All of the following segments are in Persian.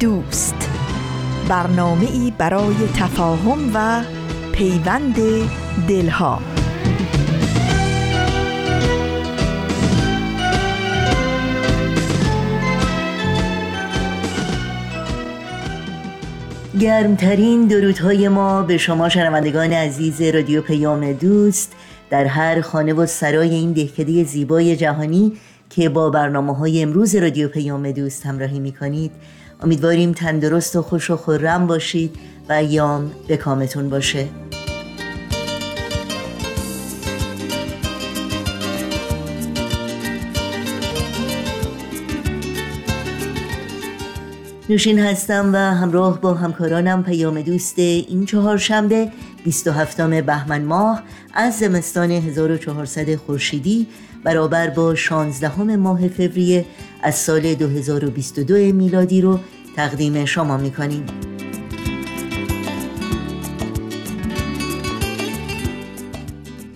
دوست. برنامه ای برای تفاهم و پیوند دلها. گرمترین درودهای ما به شما شنوندگان عزیز رادیو پیام دوست در هر خانه و سرای این دهکده زیبای جهانی که با برنامه های امروز رادیو پیام دوست همراهی می کنید امیدواریم تندرست و خوش و خورم باشید و ایام به کامتون باشه. نوشین هستم و همراه با همکارانم پیام دوست این چهارشنبه 27 بهمن ماه از زمستان 1400 خورشیدی برابر با 16 ماه فوریه از سال 2022 میلادی رو تقدیم شما می‌کنیم.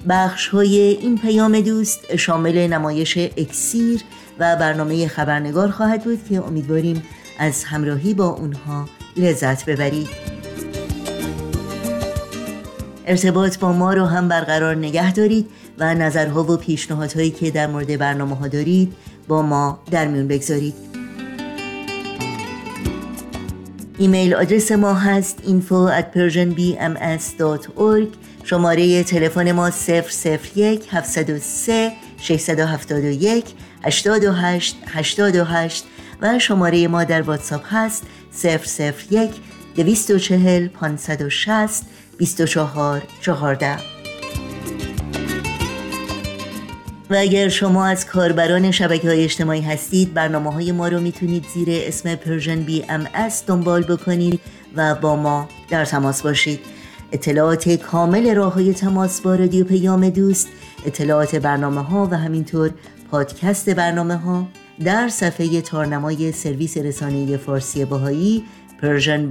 بخش های این پیام دوست شامل نمایش اکسیر و برنامه خبرنگار خواهد بود که امیدواریم از همراهی با اونها لذت ببرید. ارتباط با ما رو هم برقرار نگه دارید و نظرها و پیشنهادهایی که در مورد برنامه ها دارید با ما در میون بگذارید. ایمیل آدرس ما هست info at persianbms.org شماره تلفن ما 001 703 671 828 828 و شماره ما در واتساپ هست 001 240 560 24 14 و اگر شما از کاربران شبکه های اجتماعی هستید برنامه های ما رو می‌تونید زیر اسم Persian BMS دنبال بکنید و با ما در تماس باشید. اطلاعات کامل راه های تماس با رادیو پیام دوست اطلاعات برنامه ها و همینطور پادکست برنامه ها در صفحه تارنمای سرویس رسانه فارسی باهایی پرژن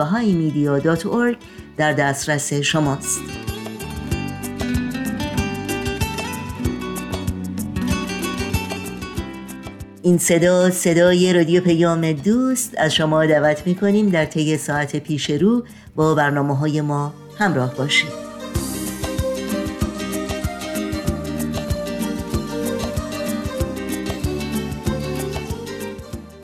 در دسترس شماست. این صدا صدای رادیو پیام دوست از شما دعوت می‌کنیم در طی ساعت پیش رو با برنامه های ما همراه باشید.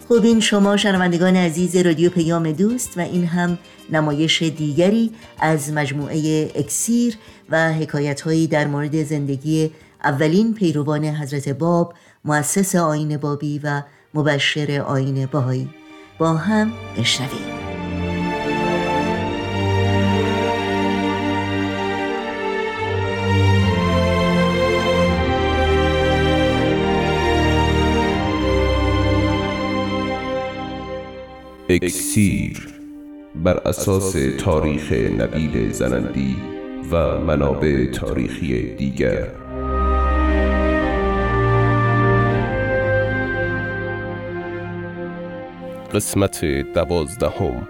خب این شما شنوندگان عزیز رادیو پیام دوست و این هم نمایش دیگری از مجموعه اکسیر و حکایت هایی در مورد زندگی اولین پیروان حضرت باب مؤسس آین بابی و مبشر آین باهایی با هم بشنویم. اکسیر بر اساس تاریخ نبیل زنندی و منابع تاریخی دیگر. قسمت دوازدهم.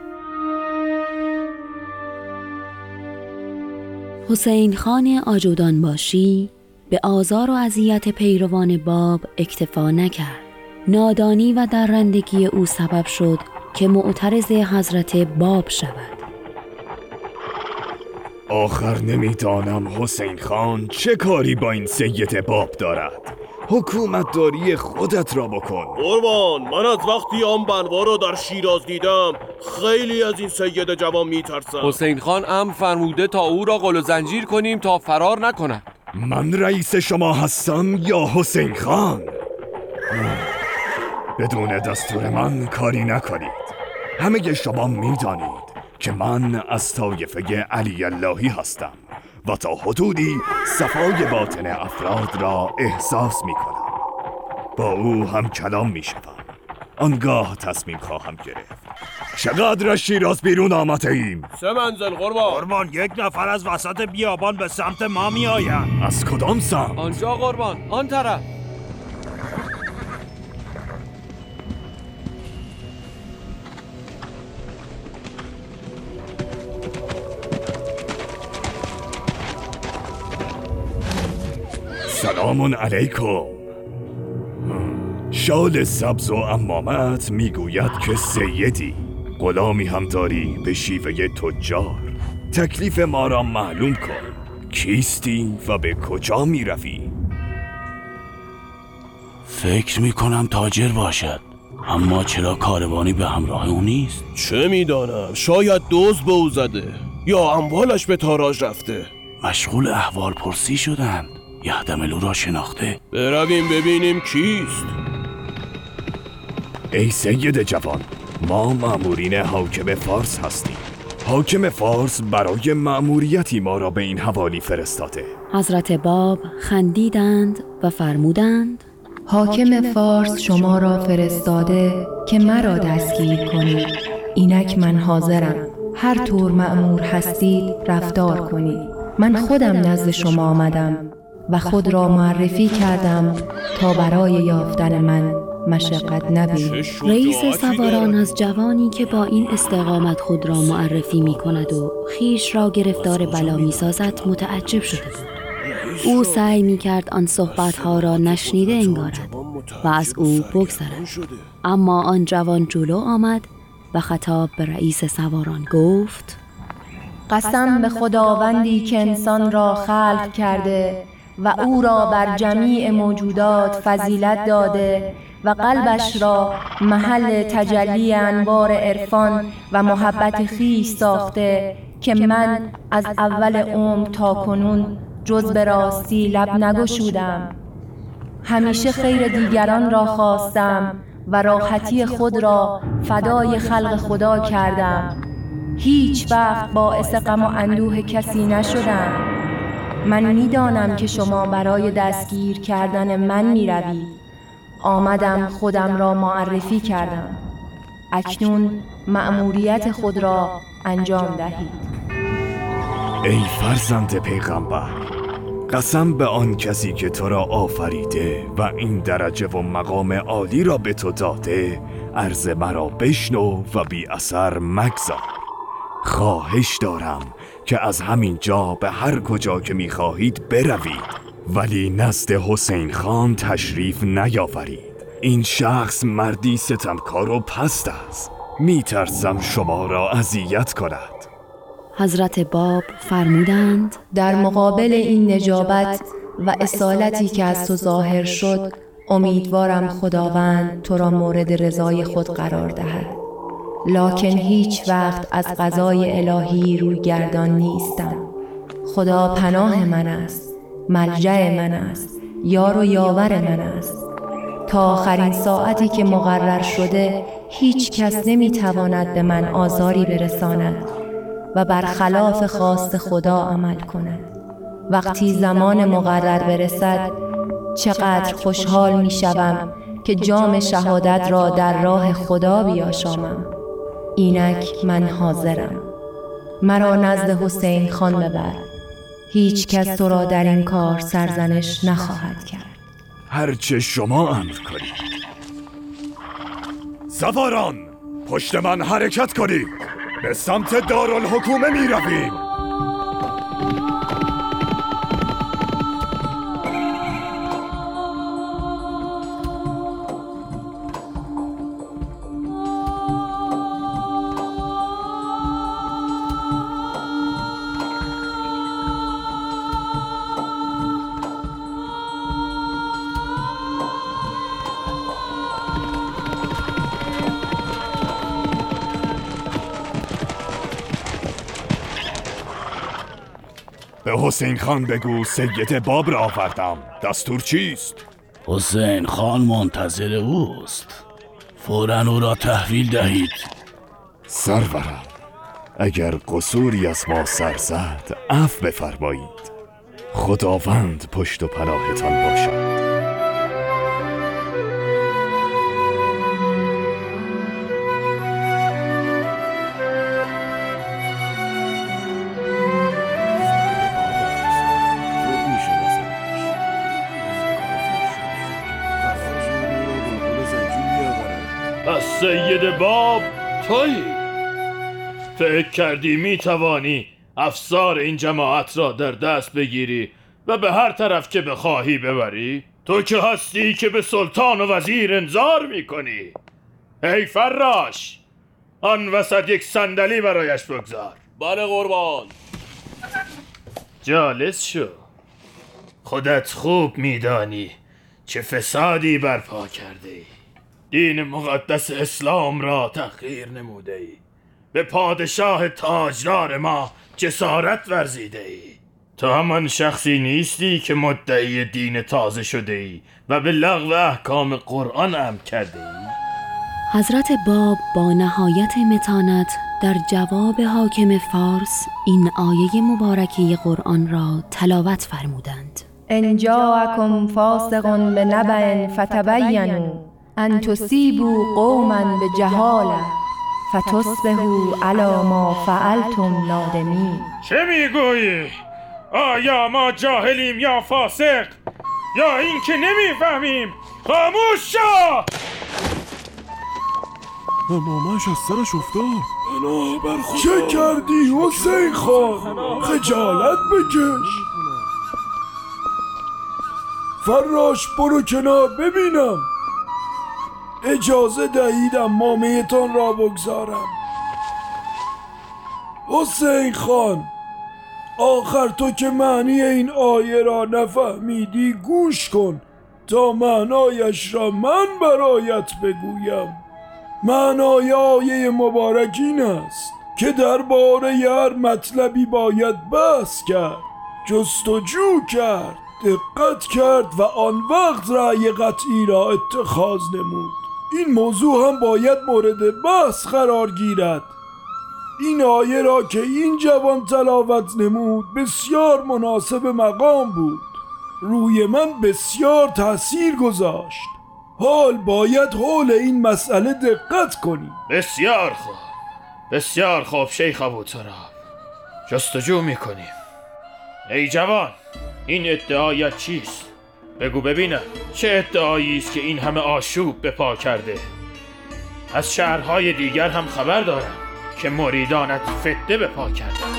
حسین خان آجودان باشی به آزار و اذیت پیروان باب اکتفا نکرد. نادانی و درندگی او سبب شد که معترض حضرت باب شود. آخر نمی‌دانم حسین خان چه کاری با این سید باب دارد. حکومت داری خودت را بکن. قربان من از وقتی آن بنوا را در شیراز دیدم خیلی از این سید جوان میترسم. حسین خان ام فرموده تا او را قل و زنجیر کنیم تا فرار نکند. من رئیس شما هستم یا حسین خان؟ بدون دستور من کاری نکنید. همه شما می‌دانید که من از طایفه علی اللهی هستم. و تا حدودی صفای باطن افراد را احساس می کنم با او هم کلام می شود آنگاه تصمیم خواهم گرفت. چقدر از شیراز بیرون آمده ایم. سه منزل قربان. قربان یک نفر از وسط بیابان به سمت ما می آید از کدام سمت؟ آنجا قربان. آن طرف. سلام علیکم. شال سبز و امامت می‌گوید که سیدی. غلامی هم داری به شیوه تجار. تکلیف ما را معلوم کن. کیستی و به کجا می روی؟ فکر می کنم تاجر باشد. اما چرا کاروانی به همراه او نیست؟ چه می‌دانم؟ شاید دوز به او زده یا اموالش به تاراج رفته. مشغول احوال پرسی شدند. یهدملو را شناخته. برویم ببینیم کیست. ای سید جوان ما مأمورین حاکم فارس هستیم. حاکم فارس برای مأموریتی ما را به این حوالی فرستاده. حضرت باب خندیدند و فرمودند حاکم فارس شما را فرستاده که مرا دستگیر کنید. اینک من حاضرم. هر طور مأمور هستید رفتار کنید. من خودم نزد شما آمدم. و خود را معرفی کردم تا برای یافتن من مشقت چه رئیس سواران. از جوانی که با این استقامت خود را معرفی می کند و خیش را گرفتار بلا می سازد متعجب شده بود. او سعی می کرد آن صحبتها را نشنیده انگارد و از او بگذرد. اما آن جوان جلو آمد و خطاب به رئیس سواران گفت قسم به خداوندی که انسان را خلق کرده و او را بر جمیع موجودات فضیلت داده و قلبش را محل تجلی انوار عرفان و محبت خیش ساخته که من از اول عمر تا کنون جز به راستی لب نگشودم. همیشه خیر دیگران را خواستم و راحتی خود را فدای خلق خدا کردم. هیچ وقت باعث غم و اندوه کسی نشدم. من می‌دانم که شما برای دستگیر کردن من می روید آمدم خودم را معرفی کردم. اکنون مأموریت خود را انجام دهید. ای فرزند پیغمبر قسم به آن کسی که تو را آفریده و این درجه و مقام عالی را به تو داده عرض مرا بشنو و بی اثر مگذار. خواهش دارم که از همین جا به هر کجا که می‌خواهید بروید. ولی نزد حسین خان تشریف نیاورید. این شخص مردی ستمکار و پست است. میترسم شما را اذیت کند. حضرت باب فرمودند در مقابل این نجابت و اصالتی که از تو ظاهر شد امیدوارم خداوند تو را مورد رضای خود قرار دهد. لکن هیچ وقت از قضای الهی روی گردان نیستم. خدا پناه من است ملجع من است یار و یاور من است. تا آخرین ساعتی که مقرر شده هیچ کس نمی‌تواند به من آزاری برساند و برخلاف خواست خدا عمل کند. وقتی زمان مقرر برسد چقدر خوشحال می شوم که جام شهادت را در راه خدا بیاشامم. اینک من حاضرم. مرا نزد حسین خان ببر. هیچ کس تو را در این کار سرزنش نخواهد کرد. هرچه شما امر کنید. سواران پشت من حرکت کنید. به سمت دارالحکومه می رویم حسین خان بگو سید باب را آوردم. دستور چیست؟ حسین خان منتظر اوست. فورا او را تحویل دهید. سرورم اگر قصوری از ما سر زد عفو بفرمایید. خداوند پشت و پناهتان باشد. باب تویی. فکر کردی می توانی افسار این جماعت را در دست بگیری و به هر طرف که بخواهی ببری؟ تو که هستی که به سلطان و وزیر انظار می کنی ای فراش آن وسط یک صندلی برایش بگذار. بله قربان. جالس شو. خودت خوب میدانی چه فسادی برپا کرده ای دین مقدس اسلام را تغییر نموده ای به پادشاه تاجدار ما جسارت ورزیده ای. تو همان شخصی نیستی که مدعی دین تازه شده ای و به لغو احکام قرآن هم کرده ای حضرت باب با نهایت متانت در جواب حاکم فارس این آیه مبارکه قرآن را تلاوت فرمودند. ان جاءکم فاسق بنبأ فتبینوا. ان تصیبوا قوما بجهاله فتصبحوا علی ما فعلتم نادمین چه می‌گویی؟ آیا ما جاهلیم یا فاسق؟ یا اینکه نمی‌فهمیم؟ خاموش شو! امامش از سرش افتاد بر چه کردی حسین خان خجالت بکش فراش برو کنار ببینم اجازه دهید امامیتان را بگذارم. حسین خان آخر تو که معنی این آیه را نفهمیدی گوش کن تا معنایش را من برایت بگویم. معنای آیه مبارک این است که درباره هر مطلبی باید بحث کرد جستجو کرد دقت کرد و آن وقت رأی قطعی را اتخاذ نمود. این موضوع هم باید مورد بحث قرار گیرد. این آیه را که این جوان تلاوت نمود بسیار مناسب مقام بود. روی من بسیار تاثیر گذاشت. حال باید حول این مسئله دقت کنیم. بسیار خوب. بسیار خوب شیخ ابو تراب. جستجو می‌کنیم. ای جوان این ادعایت چیست؟ بگو ببینم چه ادعایی است که این همه آشوب به پا کرده؟ از شهرهای دیگر هم خبر دارم که مریدانت فتنه به پا کرده.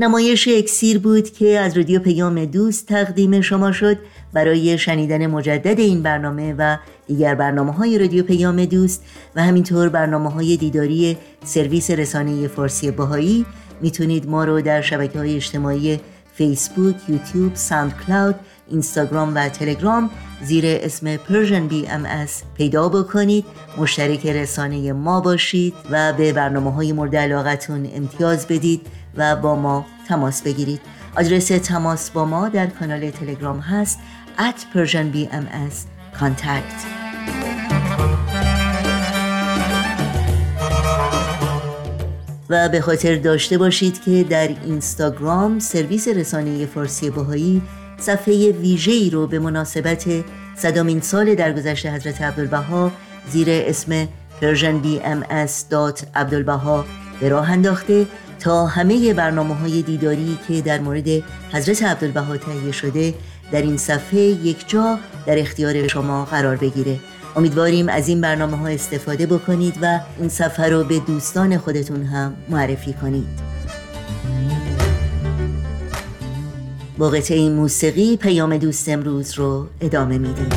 نمایش اکسیر بود که از رادیو پیام دوست تقدیم شما شد برای شنیدن مجدد این برنامه و دیگر برنامه های رادیو پیام دوست و همینطور برنامه های دیداری سرویس رسانه فارسی بهایی می‌تونید ما رو در شبکه های اجتماعی فیسبوک، یوتیوب، SoundCloud، اینستاگرام و تلگرام زیر اسم BM پیدا بکنید. مشترک رسانه ما باشید و به برنامه های مورد علاقتون امتیاز بدید. و با ما تماس بگیرید. آدرس تماس با ما در کانال تلگرام هست at persianbms contact. و به خاطر داشته باشید که در اینستاگرام سرویس رسانه فارسی باهایی صفحه ویژه‌ای رو به مناسبت صدامین سال درگذشت حضرت عبدالبها زیر اسم persianbms.abdulbaha به راه انداخته تا همه برنامه های دیداری که در مورد حضرت عبدالبها تهیه شده در این صفحه یک جا در اختیار شما قرار بگیره. امیدواریم از این برنامه ها استفاده بکنید و این صفحه رو به دوستان خودتون هم معرفی کنید. با قطعه موسیقی پیام دوست امروز رو ادامه میدیم.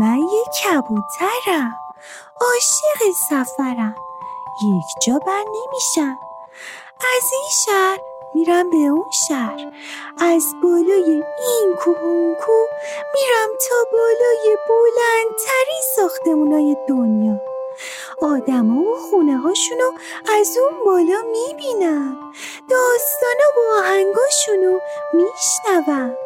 من یه کبوترم. عاشق سفرم. یک جا بر نمیشم. از این شهر میرم به اون شهر. از بالای این کوه اون کوه میرم تا بالای بلندترین ساختمونای دنیا. آدما و خونه هاشونو از اون بالا می‌بینم. داستانا و آهنگاشونو میشنوم.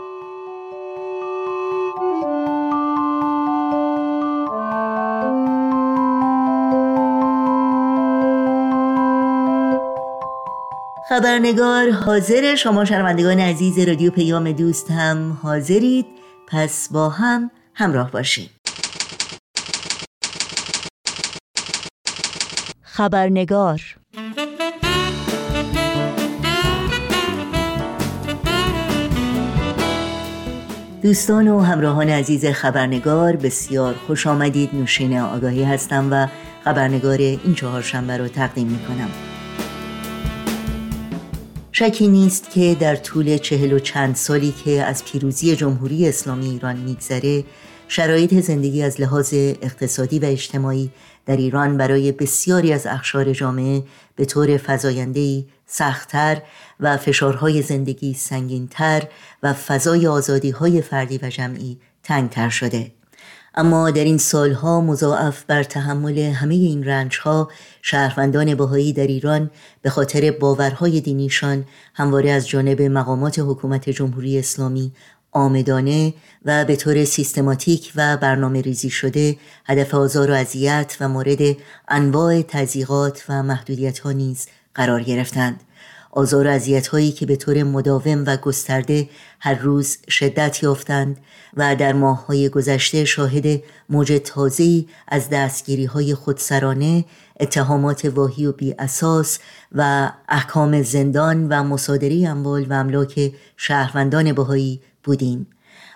خبرنگار حاضر شما شنوندگان عزیز رادیو پیام دوست هم حاضرید. پس با هم همراه باشید خبرنگار دوستان و همراهان عزیز خبرنگار بسیار خوش آمدید. نوشین آگاهی هستم و خبرنگار این چهارشنبه رو تقدیم می کنم شکی نیست که در طول چهل و چند سالی که از پیروزی جمهوری اسلامی ایران میگذره شرایط زندگی از لحاظ اقتصادی و اجتماعی در ایران برای بسیاری از اخشار جامعه به طور فضایندهی سختتر و فشارهای زندگی سنگینتر و فضای آزادی های فردی و جمعی تنگتر شده. اما در این سالها مضاعف بر تحمل همه این رنجها شهروندان بهایی در ایران به خاطر باورهای دینیشان همواره از جانب مقامات حکومت جمهوری اسلامی آمدانه و به طور سیستماتیک و برنامه ریزی شده هدف آزار و اذیت و مورد انواع تضییقات و محدودیت ها نیز قرار گرفتند. آزار و هایی که به طور مداوم و گسترده هر روز شدت یافتند و در ماه های گذشته شاهد موج تازه‌ای از دستگیری های خودسرانه اتهامات واهی و بی اساس و احکام زندان و مصادره اموال و املاک شهروندان بهایی بودیم.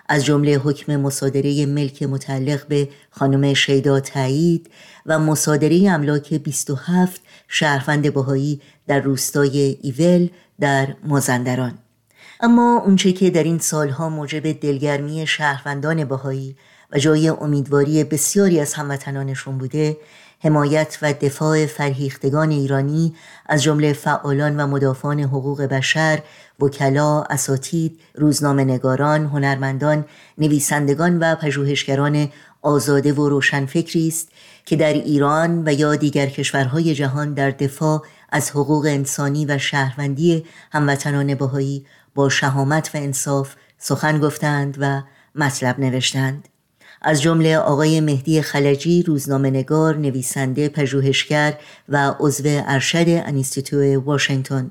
از جمله حکم مصادره ملک متعلق به خانم شیدا تایید و مصادره املاک 27 شهروند بهایی در روستای ایول در مازندران. اما اونچه که در این سالها موجب دلگرمی شهروندان بهایی و جای امیدواری بسیاری از هموطنانشون بوده حمایت و دفاع فرهیختگان ایرانی از جمله فعالان و مدافعان حقوق بشر، وکلا، اساتید، روزنامه نگاران، هنرمندان، نویسندگان و پژوهشگران آزاده و روشنفکری است که در ایران و یا دیگر کشورهای جهان در دفاع از حقوق انسانی و شهروندی هموطنان بهایی با شهامت و انصاف سخن گفتند و مطلب نوشتند. از جمله آقای مهدی خلجی روزنامه نگار، نویسنده، پژوهشگر و عضو ارشد انیستیتو واشنگتن.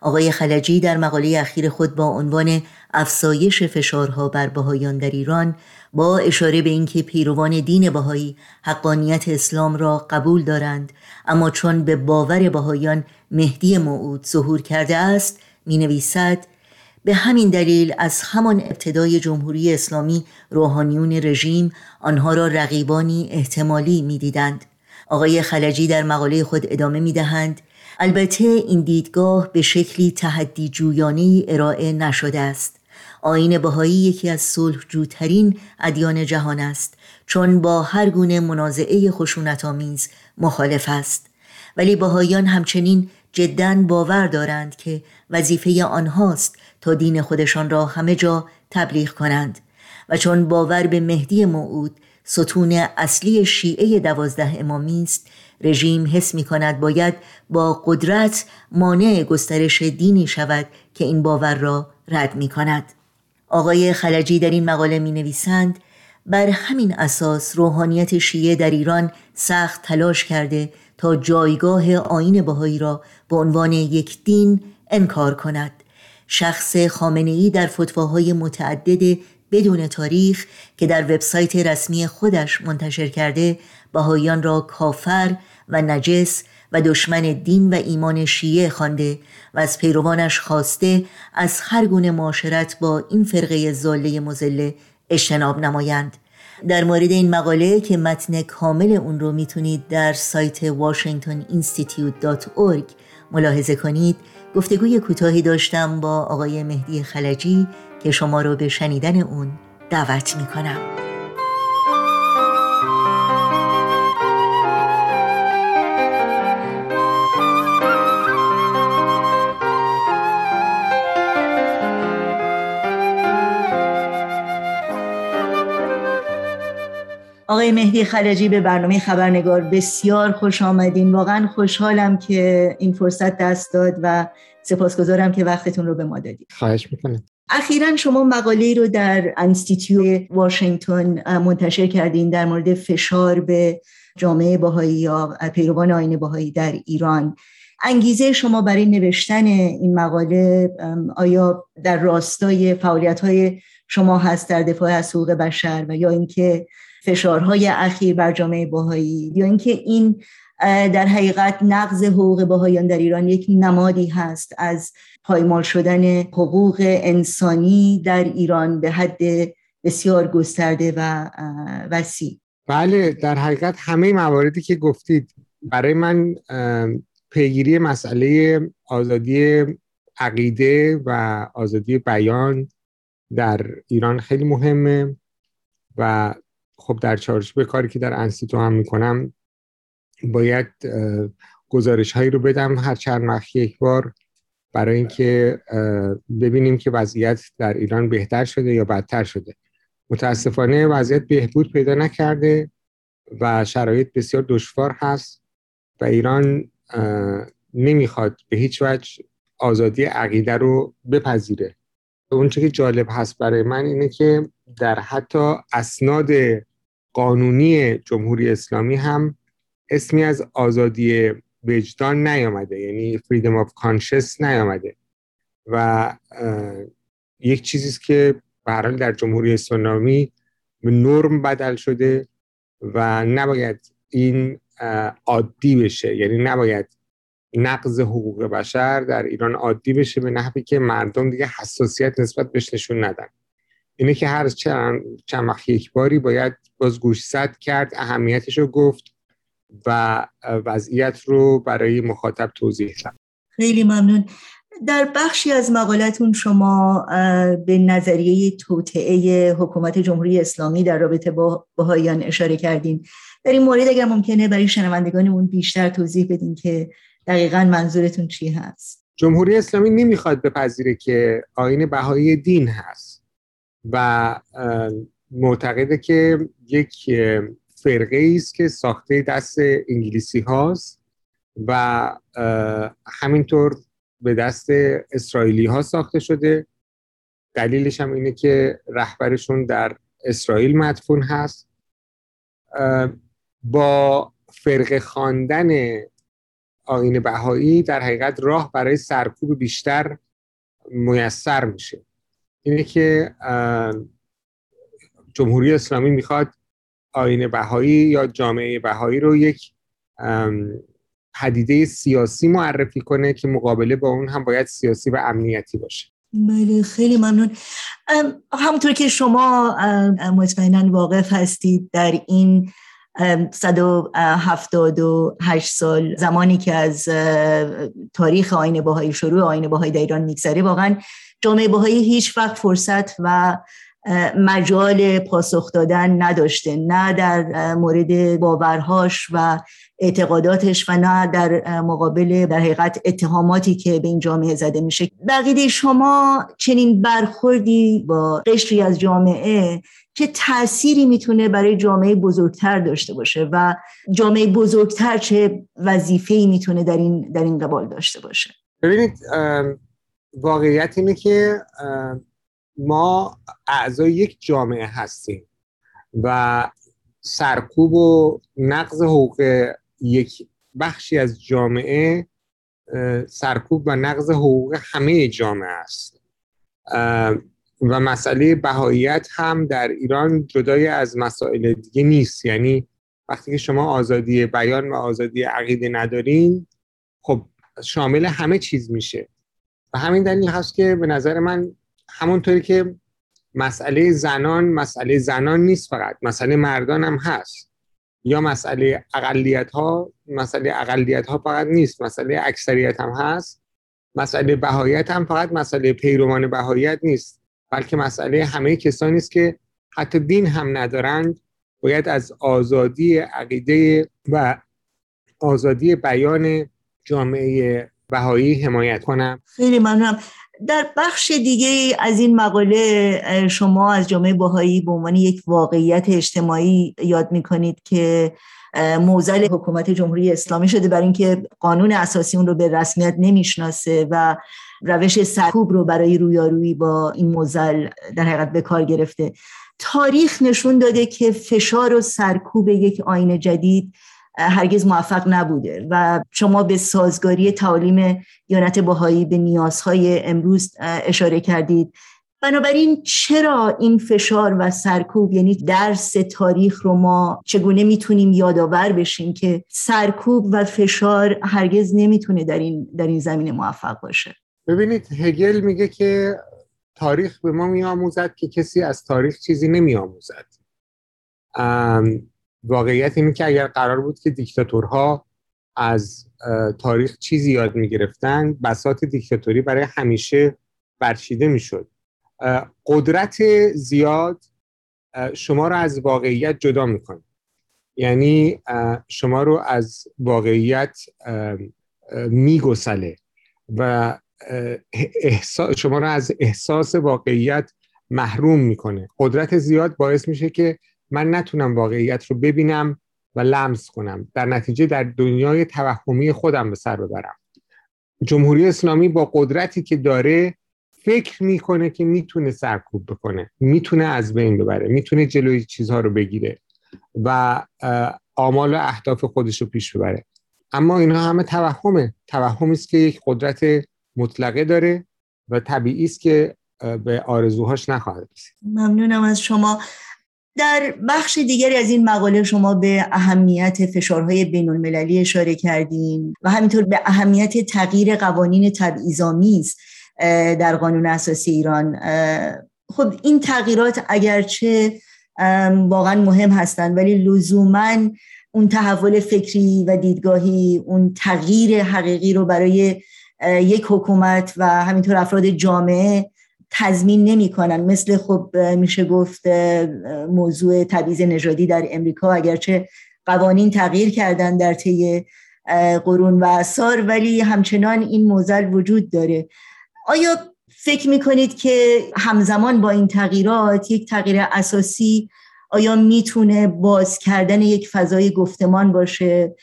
آقای خلجی در مقاله اخیر خود با عنوان افسایش فشارها بر بهایان در ایران با اشاره به اینکه پیروان دین بهایی حقانیت اسلام را قبول دارند اما چون به باور بهایان مهدی موعود ظهور کرده است می نویسد به همین دلیل از همان ابتدای جمهوری اسلامی روحانیون رژیم آنها را رقیبانی احتمالی می‌دیدند. آقای خلجی در مقاله خود ادامه می دهند البته این دیدگاه به شکلی تحدی جویانه ارائه نشده است. آین بهایی یکی از صلح جوترین ادیان جهان است چون با هر گونه منازعه خشونت آمیز مخالف است ولی بهاییان همچنین جدا باور دارند که وظیفه آنهاست تا دین خودشان را همه جا تبلیغ کنند و چون باور به مهدی موعود ستون اصلی شیعه دوازده امامی است رژیم حس می کند باید با قدرت مانع گسترش دینی شود که این باور را رد می کند آقای خلجی در این مقاله می نویسند بر همین اساس روحانیت شیعه در ایران سخت تلاش کرده تا جایگاه آین بهایی را به عنوان یک دین انکار کند. شخص خامنه ای در فتواهای متعدد بدون تاریخ که در وبسایت رسمی خودش منتشر کرده بهاییان را کافر و نجس و دشمن دین و ایمان شیعه خوانده و از پیروانش خواسته از هر گونه معاشرت با این فرقه زاله مزله اجتناب نمایند. در مورد این مقاله که متن کامل اون رو می‌تونید در سایت washingtoninstitute.org ملاحظه کنید. گفتگوی کوتاهی داشتم با آقای مهدی خلجی که شما رو به شنیدن اون دعوت می‌کنم. آقای مهدی خلجی به برنامه خبرنگار بسیار خوش آمدین. واقعا خوشحالم که این فرصت دست داد و سپاسگزارم که وقتتون رو به ما دادید. خواهش می‌کنم. اخیرا شما مقاله رو در انستیتیو واشنگتن منتشر کردین در مورد فشار به جامعه باهایی یا پیروان آین باهایی در ایران. انگیزه شما برای نوشتن این مقاله آیا در راستای فعالیت های شما هست در دفاع از حقوق بشر و یا اینکه فشارهای اخیر بر جامعه باهایی یا اینکه این در حقیقت نقض حقوق باهایان در ایران یک نمادی هست از پایمال شدن حقوق انسانی در ایران به حد بسیار گسترده و وسیع. بله در حقیقت همه مواردی که گفتید برای من پیگیری مسئله آزادی عقیده و آزادی بیان در ایران خیلی مهمه و خب در چارچوب کاری که در انستیتو هم می‌کنم باید گزارش هایی رو بدم هر چند وقت یک بار برای اینکه ببینیم که وضعیت در ایران بهتر شده یا بدتر شده. متاسفانه وضعیت بهبود پیدا نکرده و شرایط بسیار دشوار هست و ایران نمی‌خواد به هیچ وجه آزادی عقیده رو بپذیره. اونچه که جالب هست برای من اینه که در حتی اسناد قانونی جمهوری اسلامی هم اسمی از آزادی وجدان نیامده یعنی فریدم آف کانشس نیامده. و یک چیزی که به در جمهوری اسلامی به نرم بدل شده و نباید این عادی بشه. یعنی نباید نقض حقوق بشر در ایران عادی بشه به نحوی که مردم دیگه حساسیت نسبت بهش نشون ندن. اینه که هر چند, چند وقت یک باری باید باز گوشزد کرد اهمیتش رو گفت و وضعیت رو برای مخاطب توضیح داد. خیلی ممنون. در بخشی از مقالتون شما به نظریه توطعه حکومت جمهوری اسلامی در رابطه با بهاییان اشاره کردین. در این مورد اگر ممکنه برای شنوندگانمون بیشتر توضیح بدین که دقیقا منظورتون چی هست. جمهوری اسلامی نمی‌خواد بپذیره که آین بهایی دین هست. و معتقده که یک فرقه است که ساخته دست انگلیسی هاست و همینطور به دست اسرائیلی ها ساخته شده. دلیلش هم اینه که رهبرشون در اسرائیل مدفون هست. با فرقه خواندن آین بهایی در حقیقت راه برای سرکوب بیشتر میسر میشه. اینه که جمهوری اسلامی می‌خواد آین بهایی یا جامعه بهایی رو یک پدیده سیاسی معرفی کنه که مقابله با اون هم باید سیاسی و امنیتی باشه. بله خیلی ممنون. همونطور که شما مطمئنا واقف هستید در این 178 سال زمانی که از تاریخ آین باهایی شروع آین باهایی در ایران میگذره واقعا جامعه باهایی هیچ وقت فرصت و مجال پاسخ دادن نداشته. نه در مورد باورهاش و اعتقاداتش و نه در مقابل در حقیقت اتهاماتی که به این جامعه زده میشه. بقیده شما چنین برخوردی با قشری از جامعه چه تأثیری می‌تونه برای جامعه بزرگتر داشته باشه و جامعه بزرگتر چه وظیفه‌ای می‌تونه در این در این قبال داشته باشه؟ ببینید واقعیت اینه که ما اعضای یک جامعه هستیم و سرکوب و نقض حقوق یک بخشی از جامعه سرکوب و نقض حقوق همه جامعه است. و مسئله بهاییت هم در ایران جدای از مسائل دیگه نیست. یعنی وقتی که شما آزادی بیان و آزادی عقیده ندارین خب شامل همه چیز میشه. و همین دلیل هست که به نظر من همونطوری که مسئله زنان مسئله زنان نیست فقط مسئله مردان هم هست. یا مسئله اقلیت ها مسئله اقلیت ها فقط نیست مسئله اکثریت هم هست. مسئله بهایت هم فقط مسئله پیروان بهایت نیست بلکه مسئله همه کسانی است که حتی دین هم ندارند. باید از آزادی عقیده و آزادی بیان جامعه بهایی حمایت کنم. خیلی ممنونم. در بخش دیگه از این مقاله شما از جامعه بهایی به عنوان یک واقعیت اجتماعی یاد می‌کنید که موزل حکومت جمهوری اسلامی شده برای اینکه قانون اساسی اون رو به رسمیت نمی‌شناسه و روش سرکوب رو برای رویارویی با این موزل در حقیقت به کار گرفته. تاریخ نشون داده که فشار و سرکوب یک آین جدید هرگز موفق نبوده و شما به سازگاری تعالیم دیانت بهایی به نیازهای امروز اشاره کردید. بنابراین چرا این فشار و سرکوب یعنی درس تاریخ رو ما چگونه می‌تونیم یادآور بشیم که سرکوب و فشار هرگز نمی‌تونه در این در این زمینه موفق باشه؟ ببینید هگل میگه که تاریخ به ما میآموزد که کسی از تاریخ چیزی نمیآموزد. واقعیت اینه که اگر قرار بود که دیکتاتورها از تاریخ چیزی یاد می‌گرفتن بسات دیکتاتوری برای همیشه برچیده می‌شد. قدرت زیاد شما رو از واقعیت جدا می‌کنه. یعنی شما رو از واقعیت میگسله و شما رو از احساس واقعیت محروم می‌کنه. قدرت زیاد باعث میشه که من نتونم واقعیت رو ببینم و لمس کنم. در نتیجه در دنیای توهمی خودم به سر ببرم. جمهوری اسلامی با قدرتی که داره فکر می‌کنه که می‌تونه سرکوب بکنه. می‌تونه از بین ببره. می‌تونه جلوی چیزها رو بگیره و آمال و اهداف خودش رو پیش ببره. اما اینا همه توهمه. توهمی است که یک قدرت مطلقه داره و طبیعی است که به آرزوهاش نخواهد رسید. ممنونم از شما. در بخش دیگری از این مقاله شما به اهمیت فشارهای بین المللی اشاره کردین و همینطور به اهمیت تغییر قوانین تبعیض‌آمیز در قانون اساسی ایران. خب این تغییرات اگرچه واقعا مهم هستند ولی لزوما اون تحول فکری و دیدگاهی اون تغییر حقیقی رو برای یک حکومت و همینطور افراد جامعه تضمین نمی‌کنن. مثل خب میشه گفت موضوع تبعیض نژادی در امریکا اگرچه قوانین تغییر کردن در طی قرون و اثار ولی همچنان این موزل وجود داره. آیا فکر می‌کنید که همزمان با این تغییرات یک تغییر اساسی آیا می‌تونه باز کردن یک فضای گفتمان باشه؟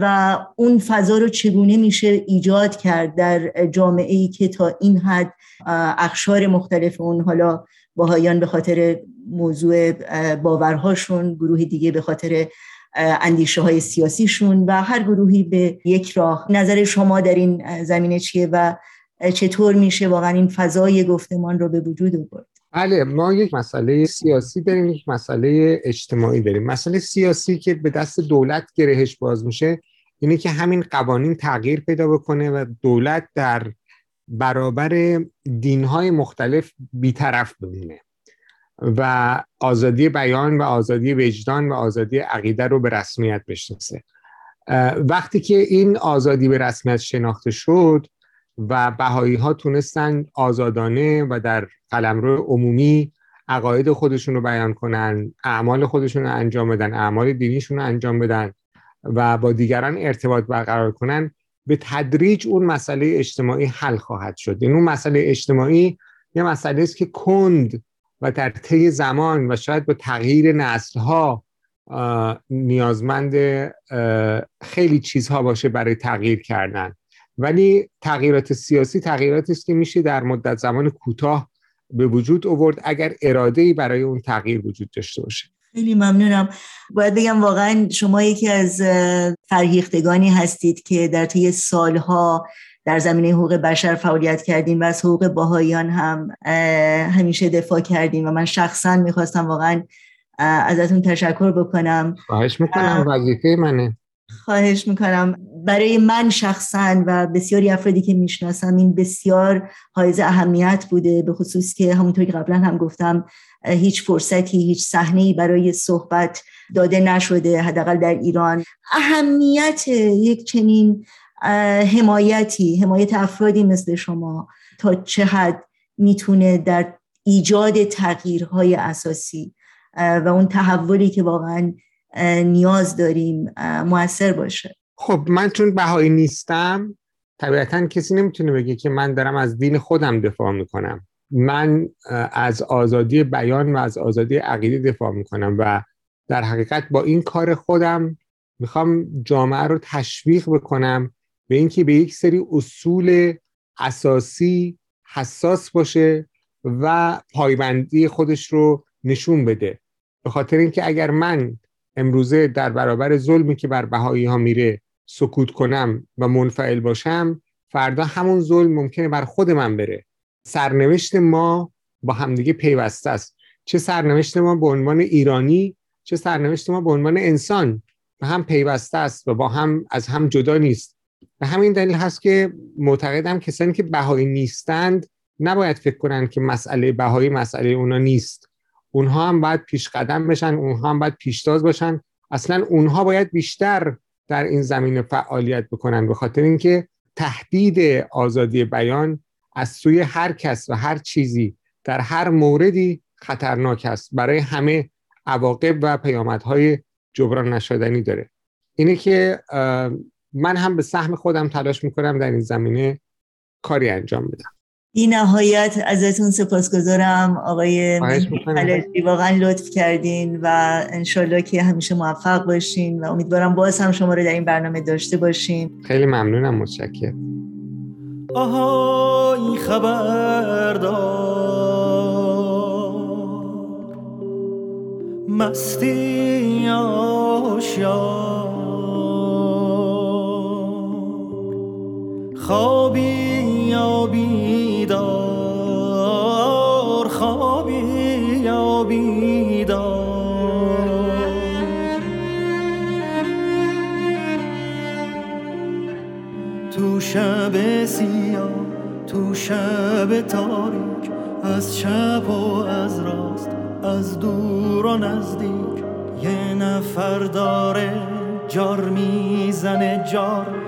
و اون فضا رو چگونه میشه ایجاد کرد در جامعه ای که تا این حد اخشار مختلف اون حالا باهایان به خاطر موضوع باورهاشون گروه دیگه به خاطر اندیشه های سیاسیشون و هر گروهی به یک راه. نظر شما در این زمینه چیه و چطور میشه واقعا این فضای گفتمان رو به وجود آورد؟ بله ما یک مسئله سیاسی داریم یک مسئله اجتماعی داریم. مسئله سیاسی که به دست دولت گرهش باز میشه اینه که همین قوانین تغییر پیدا بکنه و دولت در برابر دینهای مختلف بیطرف بمونه و آزادی بیان و آزادی وجدان و آزادی عقیده رو به رسمیت بشناسه. وقتی که این آزادی به رسمیت شناخته شد و بهایی ها تونستن آزادانه و در قلمرو عمومی عقاید خودشون رو بیان کنن اعمال خودشون رو انجام بدن اعمال دینیشون رو انجام بدن و با دیگران ارتباط برقرار کنن به تدریج اون مسئله اجتماعی حل خواهد شد. این اون مسئله اجتماعی یه مسئله است که کند و در طی زمان و شاید با تغییر نسل ها نیازمند خیلی چیزها باشه برای تغییر کردن. ولی تغییرات سیاسی تغییراتی است که میشه در مدت زمان کوتاه به وجود آورد اگر اراده ای برای اون تغییر وجود داشته باشه. خیلی ممنونم. باید بگم واقعا شما یکی از فرهیختگانی هستید که در طی سالها در زمینه حقوق بشر فعالیت کردیم و از حقوق باهایان هم همیشه دفاع کردیم و من شخصا می‌خواستم واقعا ازتون تشکر بکنم. خواهش می‌کنم وظیفه منه. خواهش می‌کنم. برای من شخصا و بسیاری افرادی که می‌شناسم این بسیار حائز اهمیت بوده به خصوص که همونطور که قبلا هم گفتم هیچ فرصتی هیچ صحنه برای صحبت داده نشده حداقل در ایران. اهمیت یک چنین حمایتی حمایت افرادی مثل شما تا چه حد می‌تونه در ایجاد تغییرهای اساسی و اون تحولی که واقعا نیاز داریم موثر باشه؟ خب من چون بهایی نیستم طبیعتا کسی نمی‌تونه بگه که من دارم از دین خودم دفاع می‌کنم. من از آزادی بیان و از آزادی عقیده دفاع می‌کنم و در حقیقت با این کار خودم می‌خوام جامعه رو تشویق بکنم به اینکه به یک سری اصول اساسی حساس باشه و پایبندی خودش رو نشون بده. به خاطر اینکه اگر من امروزه در برابر ظلمی که بر بهایی ها میره سکوت کنم و منفعل باشم فردا همون ظلم ممکنه بر خود من بره. سرنوشت ما با همدیگه پیوسته است. چه سرنوشت ما به عنوان ایرانی چه سرنوشت ما به عنوان انسان. به هم پیوسته است و با هم از هم جدا نیست. به همین دلیل هست که معتقدم کسانی که بهایی نیستند نباید فکر کنن که مسئله بهایی مسئله اونا نیست. اونها هم باید پیش قدم بشن اونها هم باید پیشتاز باشن. اصلا اونها باید بیشتر در این زمینه فعالیت بکنن به خاطر اینکه تهدید آزادی بیان از سوی هر کس و هر چیزی در هر موردی خطرناک است. برای همه عواقب و پیامدهای جبران نشدنی داره. اینه که من هم به سهم خودم تلاش می‌کنم در این زمینه کاری انجام بدم. این نهایت ازتون سپاسگزارم. آقای خلجی واقعا لطف کردین و انشالله که همیشه موفق باشین و امیدوارم باز هم شما رو در این برنامه داشته باشین. خیلی ممنونم متشکرم. آهای خبردار مستی آشیار خوابی یا بیدار خوابی یا بیدار. تو شب سیاه تو شب تاریک از چپ و از راست از دور و نزدیک. یه نفر داره جار می‌زنه جار.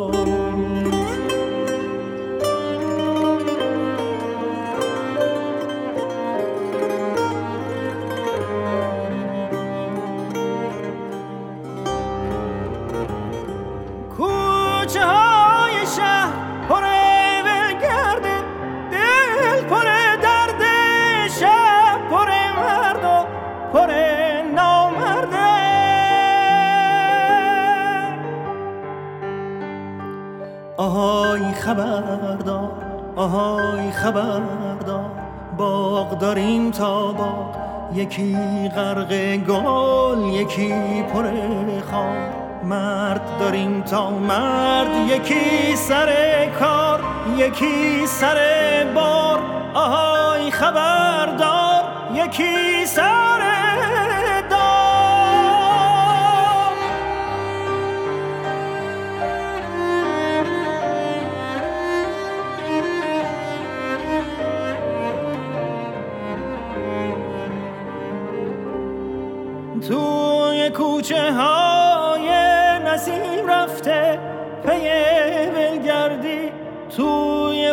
کوچه های شهر پر ولگرده دل پر درد شب پر مرد و پر نامرده. آهای خبردار آهای خبردار باغ داریم تا باغ یکی غرق گل یکی پر خار. مرد داریم تا مرد یکی سر کار یکی سر بار. آهای خبردار یکی سر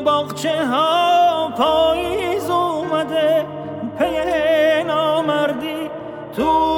باغچه ها پاییز اومده پی نامردی توی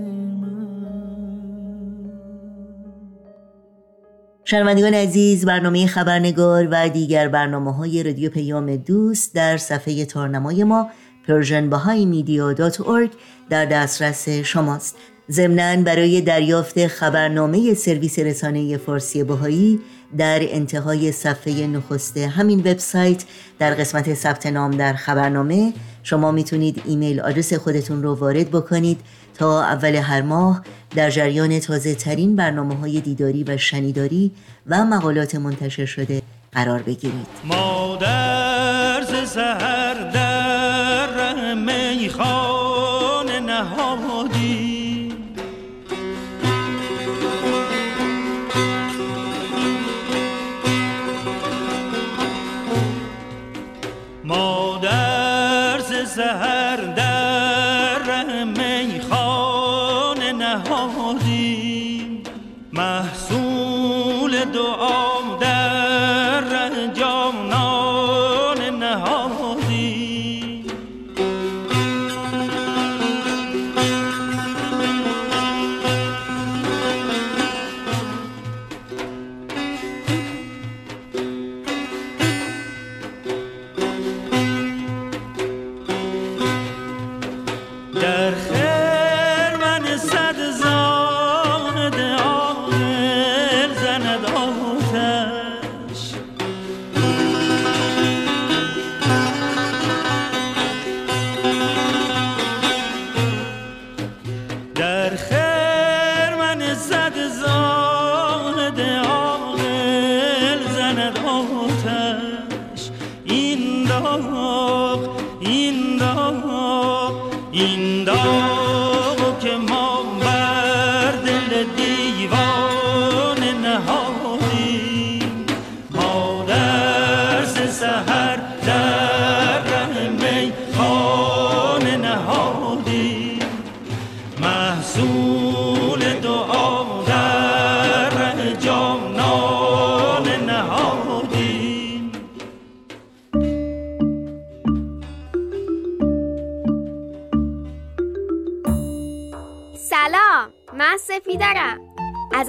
شنوندگان عزیز برنامه خبرنگار و دیگر برنامه های رادیو پیام دوست در صفحه تارنمای ما persianbahaimedia.org در دسترس شماست. ضمنا برای دریافت خبرنامه سرویس رسانه فارسی بهایی در انتهای صفحه نخست همین وبسایت در قسمت ثبت نام در خبرنامه شما می‌تونید ایمیل آدرس خودتون رو وارد بکنید تا اول هر ماه در جریان تازه ترین برنامه های دیداری و شنیداری و مقالات منتشر شده قرار بگیرید. مادر سهر در میخانه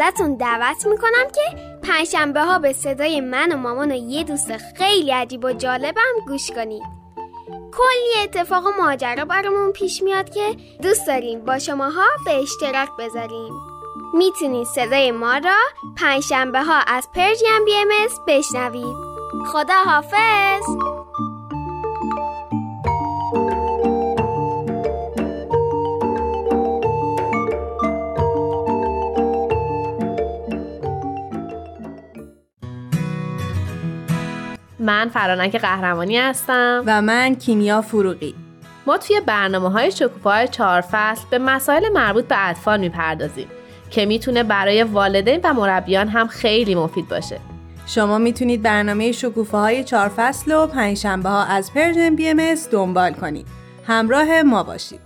ازتون دعوت می‌کنم که پنجشنبه ها به صدای من و مامان و یه دوست خیلی عجیب و جالبم گوش کنید. کلی اتفاق و ماجرا برامون پیش میاد که دوست داریم با شماها به اشتراک بذاریم. می‌تونید صدای ما را پنجشنبه ها از پرژیم بی ام بشنوید. خدا حافظ من فرانک قهرمانی هستم. و من کیمیا فروغی. ما توی برنامه های شکوفه های چهار فصل به مسائل مربوط به اطفال می‌پردازیم که می‌تونه برای والدین و مربیان هم خیلی مفید باشه. شما می‌تونید برنامه شکوفه های چهار فصل رو پنجشنبه ها از Persian BM دنبال کنید. همراه ما باشید.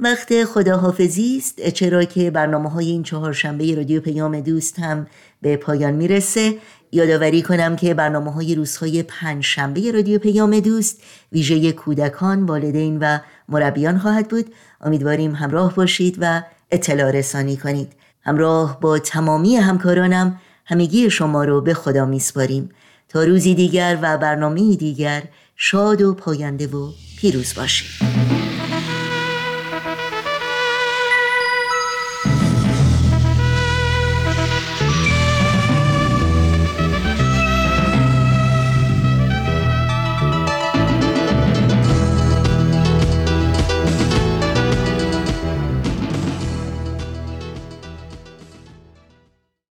وقت خداحافظی است. چرا که برنامه های این چهارشنبه رادیو پیام دوست هم به پایان می‌رسه. یادآوری کنم که برنامه های روزهای پنج شنبه رادیو پیام دوست ویژه کودکان، والدین و مربیان خواهد بود. امیدواریم همراه باشید و اطلاع رسانی کنید. همراه با تمامی همکارانم همگی شما رو به خدا میسپاریم. تا روزی دیگر و برنامه دیگر شاد و پاینده و پیروز باشید.